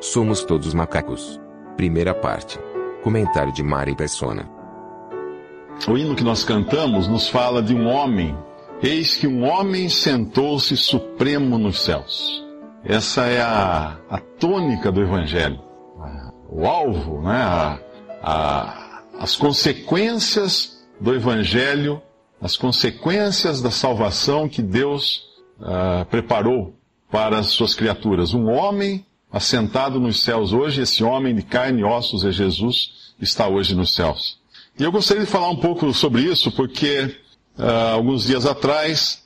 Somos todos macacos. Primeira parte. Comentário de Mari Persona. O hino que nós cantamos nos fala de um homem. Eis que um homem sentou-se supremo nos céus. Essa é a, a tônica do Evangelho. O alvo, né? A, a, as consequências do Evangelho, as consequências da salvação que Deus uh, preparou para as suas criaturas. Um homem assentado nos céus hoje, esse homem de carne e ossos é Jesus, está hoje nos céus. E eu gostaria de falar um pouco sobre isso, porque uh, alguns dias atrás,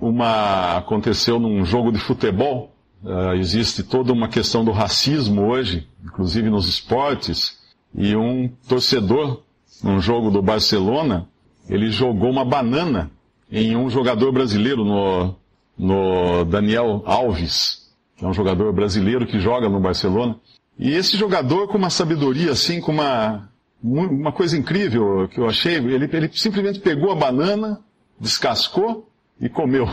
uma aconteceu num jogo de futebol. Uh, existe toda uma questão do racismo hoje, inclusive nos esportes, e um torcedor, num jogo do Barcelona, ele jogou uma banana em um jogador brasileiro, no, no Daniel Alves que é um jogador brasileiro que joga no Barcelona. E esse jogador, com uma sabedoria assim, com uma, uma coisa incrível que eu achei, ele, ele simplesmente pegou a banana, descascou e comeu.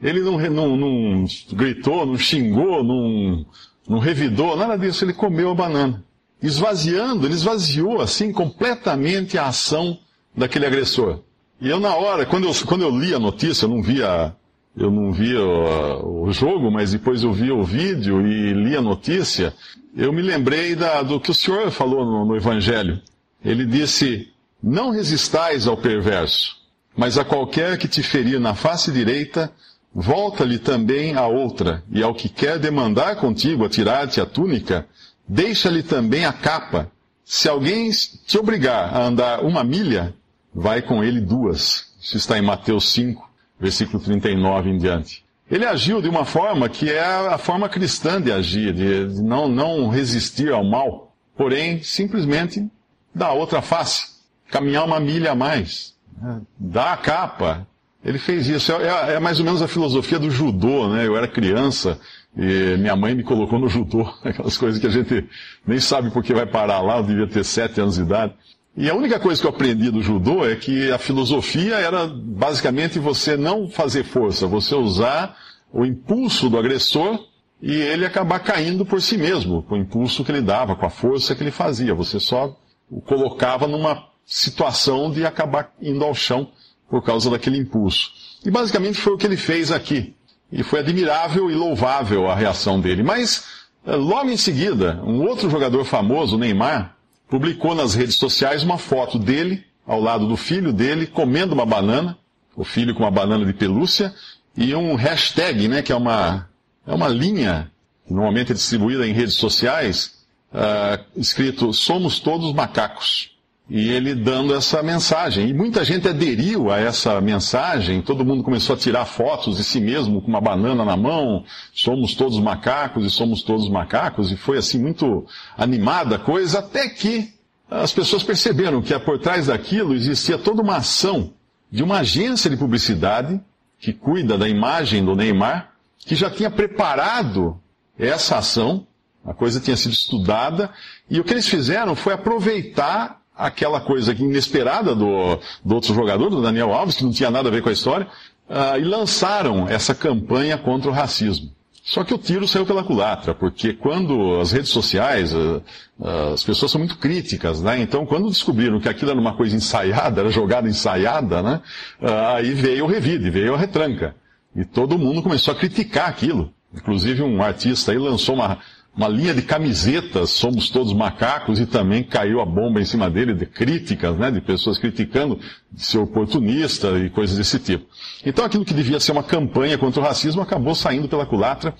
Ele não, não, não gritou, não xingou, não, não revidou, nada disso, ele comeu a banana. Esvaziando, ele esvaziou assim completamente a ação daquele agressor. E eu na hora, quando eu, quando eu li a notícia, eu não via eu não vi o, o, jogo, mas depois eu vi o vídeo e li a notícia, eu me lembrei da, do que o senhor falou no, no Evangelho. Ele disse, não resistais ao perverso, mas a qualquer que te ferir na face direita, volta-lhe também a outra, e ao que quer demandar contigo a tirar-te a túnica, deixa-lhe também a capa. Se alguém te obrigar a andar uma milha, vai com ele duas. Isso está em Mateus 5, versículo 39 em diante. Ele agiu de uma forma que é a forma cristã de agir, de não, não resistir ao mal, porém simplesmente dar outra face, caminhar uma milha a mais, né? dar a capa. Ele fez isso. É, é, mais ou menos a filosofia do judô, né? Eu era criança e minha mãe me colocou no judô, aquelas coisas que a gente nem sabe por que vai parar lá, eu devia ter sete anos de idade. E a única coisa que eu aprendi do judô é que a filosofia era basicamente você não fazer força, você usar o impulso do agressor e ele acabar caindo por si mesmo, com o impulso que ele dava, com a força que ele fazia. Você só o colocava numa situação de acabar indo ao chão por causa daquele impulso. E basicamente foi o que ele fez aqui. E foi admirável e louvável a reação dele. Mas, eh, logo em seguida, um outro jogador famoso, Neymar, publicou nas redes sociais uma foto dele, ao lado do filho dele, comendo uma banana, o filho com uma banana de pelúcia, e um hashtag, né, que é uma, é uma linha, que normalmente é distribuída em redes sociais, uh, escrito Somos Todos Macacos e ele dando essa mensagem. E muita gente aderiu a essa mensagem, todo mundo começou a tirar fotos de si mesmo com uma banana na mão, somos todos macacos e somos todos macacos, e foi assim muito animada a coisa, até que as pessoas perceberam que por trás daquilo existia toda uma ação de uma agência de publicidade que cuida da imagem do Neymar, que já tinha preparado essa ação, a coisa tinha sido estudada, e o que eles fizeram foi aproveitar aquela coisa inesperada do, do outro jogador, do Daniel Alves, que não tinha nada a ver com a história, uh, e lançaram essa campanha contra o racismo. Só que o tiro saiu pela culatra, porque quando as redes sociais, uh, uh, as pessoas são muito críticas, né? Então, quando descobriram que aquilo era uma coisa ensaiada, era jogada ensaiada, né? aí veio o revide, veio a retranca. E todo mundo começou a criticar aquilo. Inclusive um artista aí lançou uma, uma linha de camisetas, somos todos macacos, e também caiu a bomba em cima dele de críticas, né, de pessoas criticando de ser oportunista e coisas desse tipo. Então aquilo que devia ser uma campanha contra o racismo acabou saindo pela culatra.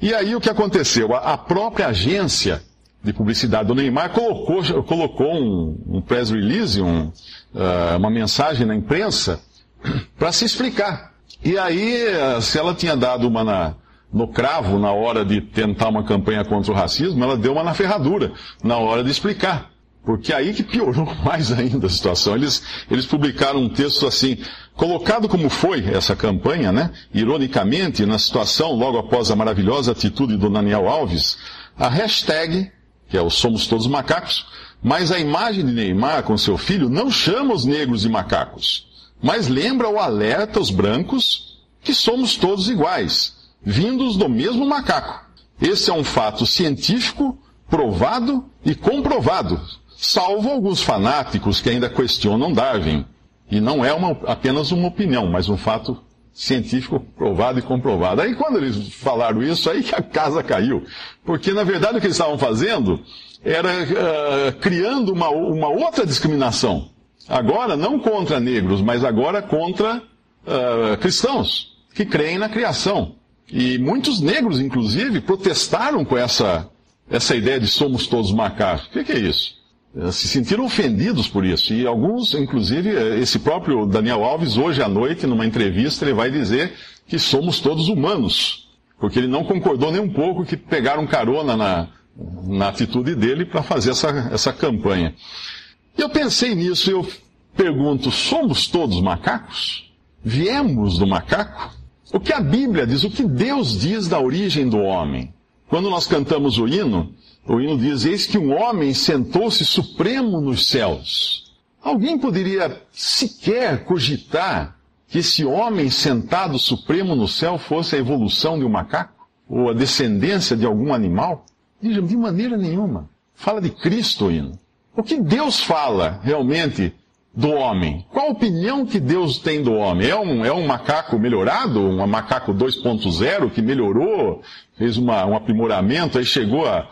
E aí o que aconteceu? A, própria agência de publicidade do Neymar colocou, colocou um, um press release, um, uh, uma mensagem na imprensa, para se explicar. E aí, se ela tinha dado uma na, no cravo na hora de tentar uma campanha contra o racismo, ela deu uma na ferradura na hora de explicar. Porque aí que piorou mais ainda a situação. Eles, eles publicaram um texto assim, colocado como foi essa campanha, né? Ironicamente, na situação logo após a maravilhosa atitude do Daniel Alves, a hashtag, que é o Somos Todos Macacos, mas a imagem de Neymar com seu filho não chama os negros de macacos, mas lembra o alerta aos brancos que somos todos iguais, vindos do mesmo macaco. Esse é um fato científico, provado e comprovado, salvo alguns fanáticos que ainda questionam Darwin. E não é uma, apenas uma opinião, mas um fato científico provado e comprovado. Aí quando eles falaram isso, aí que a casa caiu. Porque na verdade o que eles estavam fazendo era uh, criando uma, uma outra discriminação. Agora não contra negros, mas agora contra uh, cristãos que creem na criação. E muitos negros, inclusive, protestaram com essa, essa ideia de somos todos macacos. O que, que é isso? Eh, se sentiram ofendidos por isso. E alguns, inclusive, eh, esse próprio Daniel Alves, hoje à noite, numa entrevista, ele vai dizer que somos todos humanos. Porque ele não concordou nem um pouco que pegaram carona na, na atitude dele para fazer essa, essa campanha. Eu pensei nisso e eu pergunto: somos todos macacos? Viemos do macaco? O que a Bíblia diz, o que Deus diz da origem do homem? Quando nós cantamos o hino, o hino diz: Eis que um homem sentou-se supremo nos céus. Alguém poderia sequer cogitar que esse homem sentado supremo no céu fosse a evolução de um macaco? Ou a descendência de algum animal? De maneira nenhuma. Fala de Cristo o hino. O que Deus fala realmente do homem? Qual a opinião que Deus tem do homem? É um, é um macaco melhorado? Um macaco 2.0 que melhorou, fez uma, um aprimoramento, aí chegou a,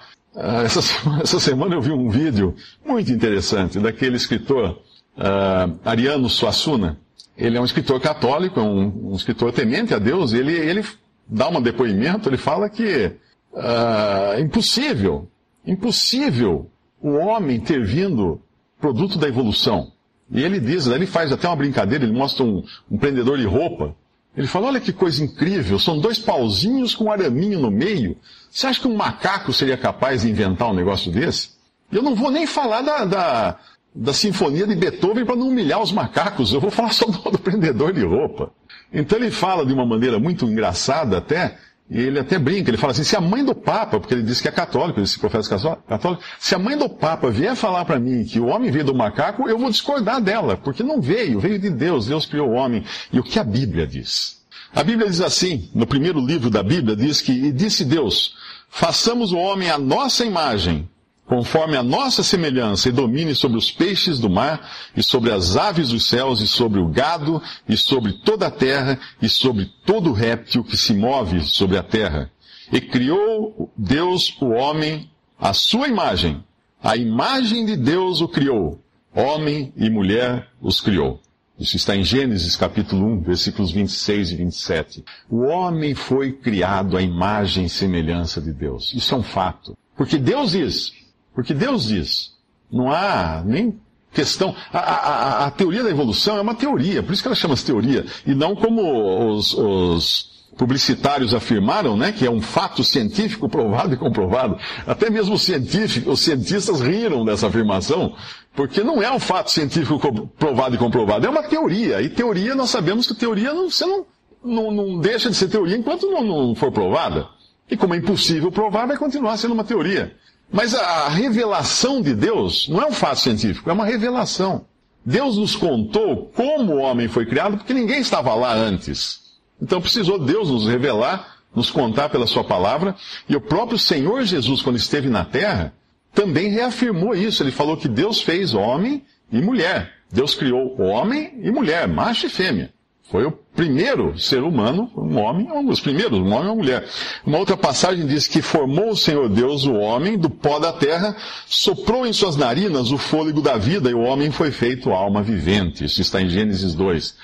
essa, essa, semana eu vi um vídeo muito interessante daquele escritor uh, Ariano Suassuna. Ele é um escritor católico, é um, um escritor temente a Deus. Ele, ele dá um depoimento, ele fala que uh, é impossível, impossível o homem ter vindo produto da evolução. E ele diz, ele faz até uma brincadeira, ele mostra um, um prendedor de roupa ele fala: olha que coisa incrível, são dois pauzinhos com um araminho no meio. Você acha que um macaco seria capaz de inventar um negócio desse? Eu não vou nem falar da, da, da sinfonia de Beethoven para não humilhar os macacos, eu vou falar só do, do prendedor de roupa. Então ele fala de uma maneira muito engraçada até, ele até brinca, ele fala assim, se a mãe do Papa, porque ele diz que é católico, esse profeta católico, se a mãe do Papa vier falar para mim que o homem veio do macaco, eu vou discordar dela, porque não veio, veio de Deus, Deus criou o homem. E o que a Bíblia diz? A Bíblia diz assim, no primeiro livro da Bíblia, diz que, e disse Deus, façamos o homem à nossa imagem, conforme a nossa semelhança, e domine sobre os peixes do mar, e sobre as aves dos céus, e sobre o gado, e sobre toda a terra, e sobre todo réptil que se move sobre a terra. E criou Deus o homem à sua imagem. A imagem de Deus o criou. Homem e mulher os criou. Isso está em Gênesis capítulo 1, versículos 26 e 27. O homem foi criado à imagem e semelhança de Deus. Isso é um fato. Porque Deus diz, porque Deus diz. Não há nem questão. A, a, a, teoria da evolução é uma teoria, por isso que ela chama-se teoria, e não como os, os, publicitários afirmaram, né, que é um fato científico provado e comprovado. Até mesmo os científicos, os cientistas riram dessa afirmação, porque não é um fato científico provado e comprovado, é uma teoria. E teoria, nós sabemos que teoria não, você não, não, não deixa de ser teoria enquanto não, não for provada. E como é impossível provar, vai continuar sendo uma teoria. Mas a revelação de Deus não é um fato científico, é uma revelação. Deus nos contou como o homem foi criado porque ninguém estava lá antes. Então precisou Deus nos revelar, nos contar pela sua palavra. E o próprio Senhor Jesus, quando esteve na terra, também reafirmou isso. Ele falou que Deus fez homem e mulher. Deus criou homem e mulher, macho e fêmea. Foi o primeiro ser humano, um homem, um dos primeiros, um homem e uma mulher. Uma outra passagem diz que formou o Senhor Deus o homem do pó da terra, soprou em suas narinas o fôlego da vida e o homem foi feito alma vivente. Isso está em Gênesis 2.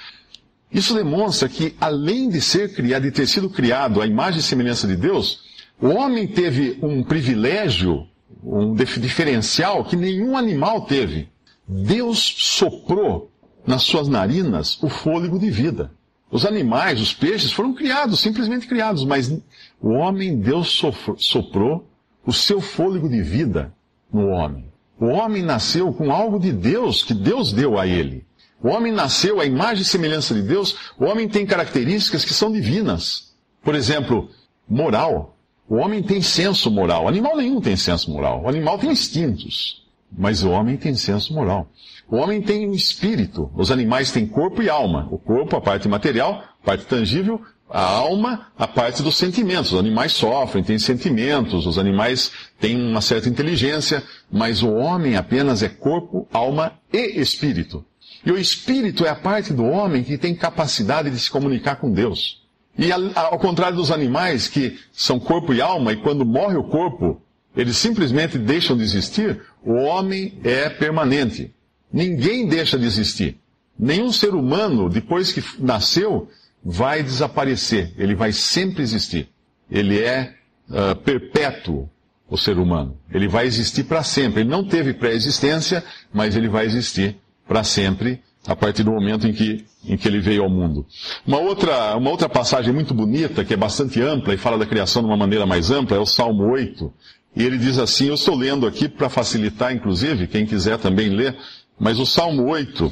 Isso demonstra que, além de ser criado, de ter sido criado à imagem e semelhança de Deus, o homem teve um privilégio, um diferencial que nenhum animal teve. Deus soprou nas suas narinas o fôlego de vida. Os animais, os peixes foram criados, simplesmente criados, mas o homem, Deus soprou o seu fôlego de vida no homem. O homem nasceu com algo de Deus, que Deus deu a ele. O homem nasceu à imagem e semelhança de Deus, o homem tem características que são divinas. Por exemplo, moral. O homem tem senso moral. Animal nenhum tem senso moral. O animal tem instintos. Mas o homem tem senso moral. O homem tem um espírito. Os animais têm corpo e alma. O corpo, a parte material, a parte tangível, a alma, a parte dos sentimentos. Os animais sofrem, têm sentimentos, os animais têm uma certa inteligência, mas o homem apenas é corpo, alma e espírito. E o espírito é a parte do homem que tem capacidade de se comunicar com Deus. E ao contrário dos animais, que são corpo e alma, e quando morre o corpo, eles simplesmente deixam de existir, o homem é permanente. Ninguém deixa de existir. Nenhum ser humano, depois que nasceu, vai desaparecer. Ele vai sempre existir. Ele é uh, perpétuo, o ser humano. Ele vai existir para sempre. Ele não teve pré-existência, mas ele vai existir para sempre a partir do momento em que, em que ele veio ao mundo. Uma outra, uma outra passagem muito bonita, que é bastante ampla e fala da criação de uma maneira mais ampla, é o Salmo 8. E ele diz assim, eu estou lendo aqui para facilitar, inclusive, quem quiser também ler, mas o Salmo 8,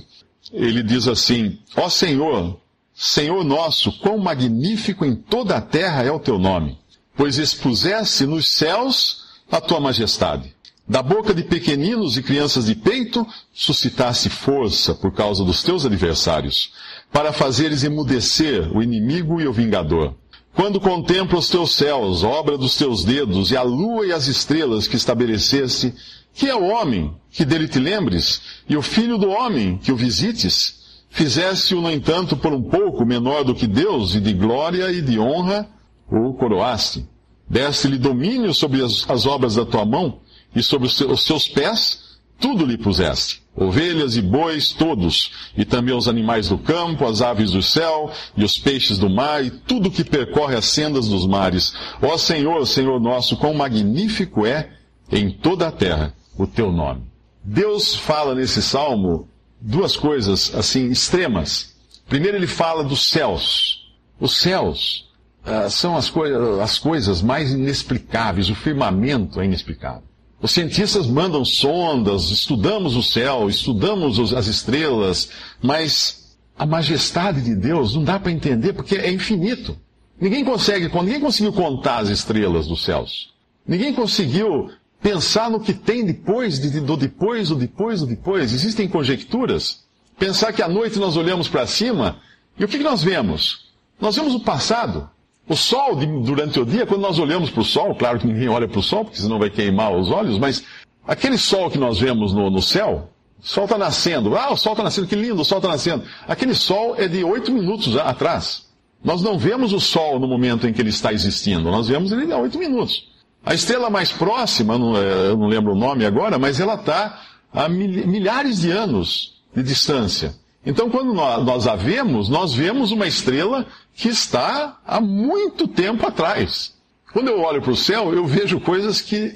ele diz assim, ó Senhor, Senhor nosso, quão magnífico em toda a terra é o teu nome, pois expuseste nos céus a tua majestade. Da boca de pequeninos e crianças de peito, suscitasse força por causa dos teus adversários, para fazeres emudecer o inimigo e o vingador. Quando contemplo os teus céus, obra dos teus dedos, e a lua e as estrelas que estabeleceste, que é o homem que dele te lembres, e o filho do homem que o visites, fizeste-o, no entanto, por um pouco menor do que Deus, e de glória e de honra o coroaste. Deste-lhe domínio sobre as, as obras da tua mão, e sobre os seus pés tudo lhe puseste. Ovelhas e bois todos, e também os animais do campo, as aves do céu, e os peixes do mar, e tudo que percorre as sendas dos mares. Ó Senhor, Senhor nosso, quão magnífico é em toda a terra o teu nome. Deus fala nesse salmo duas coisas assim extremas. Primeiro ele fala dos céus. Os céus uh, são as, coi as coisas mais inexplicáveis, o firmamento é inexplicável. Os cientistas mandam sondas, estudamos o céu, estudamos as estrelas, mas a majestade de Deus não dá para entender porque é infinito. Ninguém consegue, ninguém conseguiu contar as estrelas dos céus. Ninguém conseguiu pensar no que tem depois, do depois, do depois, do depois. Existem conjecturas. Pensar que à noite nós olhamos para cima e o que, que nós vemos? Nós vemos o passado. O sol, durante o dia, quando nós olhamos para o sol, claro que ninguém olha para o sol, porque senão vai queimar os olhos, mas aquele sol que nós vemos no, no céu, o sol está nascendo. Ah, o sol está nascendo, que lindo, o sol está nascendo. Aquele sol é de oito minutos atrás. Nós não vemos o sol no momento em que ele está existindo, nós vemos ele há oito minutos. A estrela mais próxima, é, eu não lembro o nome agora, mas ela está a milhares de anos de distância. Então, quando nós a vemos, nós vemos uma estrela que está há muito tempo atrás. Quando eu olho para o céu, eu vejo coisas que,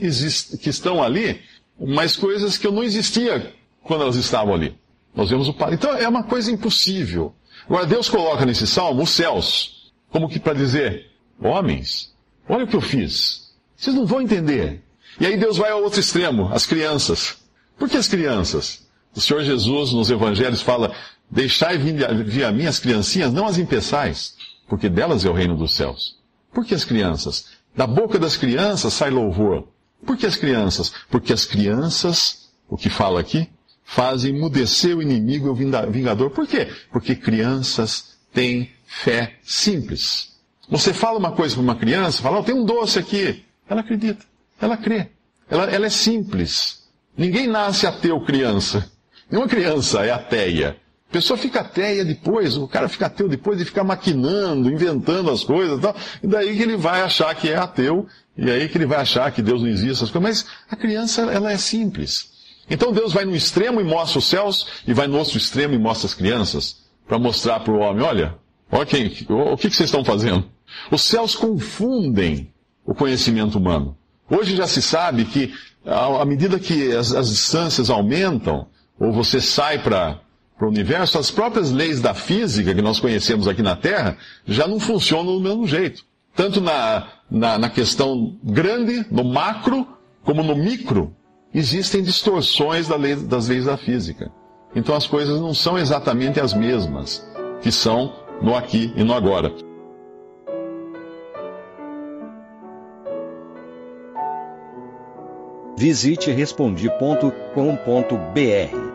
que estão ali, mas coisas que eu não existia quando elas estavam ali. Nós vemos o Pai. Então, é uma coisa impossível. Agora, Deus coloca nesse salmo os céus, como que para dizer, homens, olha o que eu fiz. Vocês não vão entender. E aí Deus vai ao outro extremo, as crianças. Por que as crianças? O Senhor Jesus nos evangelhos fala, Deixai vir a mim as criancinhas, não as impeçais, porque delas é o reino dos céus. Por que as crianças? Da boca das crianças sai louvor. Por que as crianças? Porque as crianças, o que fala aqui, fazem mudecer o inimigo e o vingador. Por quê? Porque crianças têm fé simples. Você fala uma coisa para uma criança, fala, oh, tem um doce aqui. Ela acredita, ela crê. Ela, ela é simples. Ninguém nasce ateu criança. Nenhuma criança é ateia. A pessoa fica ateia depois, o cara fica ateu depois de ficar maquinando, inventando as coisas e tal. E daí que ele vai achar que é ateu, e aí que ele vai achar que Deus não existe, essas coisas. Mas a criança, ela é simples. Então Deus vai no extremo e mostra os céus, e vai no outro extremo e mostra as crianças, para mostrar para o homem, olha, olha quem, o que, que vocês estão fazendo? Os céus confundem o conhecimento humano. Hoje já se sabe que, à medida que as, as distâncias aumentam, ou você sai para para o universo, as próprias leis da física que nós conhecemos aqui na Terra já não funcionam do mesmo jeito. Tanto na, na, na questão grande, no macro, como no micro, existem distorções da lei, das leis da física. Então as coisas não são exatamente as mesmas que são no aqui e no agora. Visite respondi.com.br.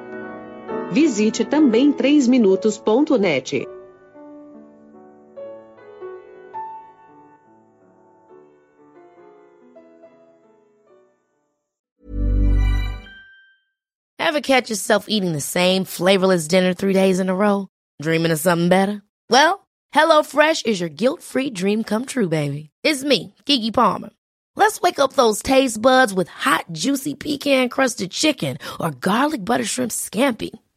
Visite também 3minutos.net. Ever catch yourself eating the same flavorless dinner three days in a row? Dreaming of something better? Well, HelloFresh is your guilt-free dream come true, baby. It's me, Kiki Palmer. Let's wake up those taste buds with hot, juicy pecan crusted chicken or garlic butter shrimp scampi.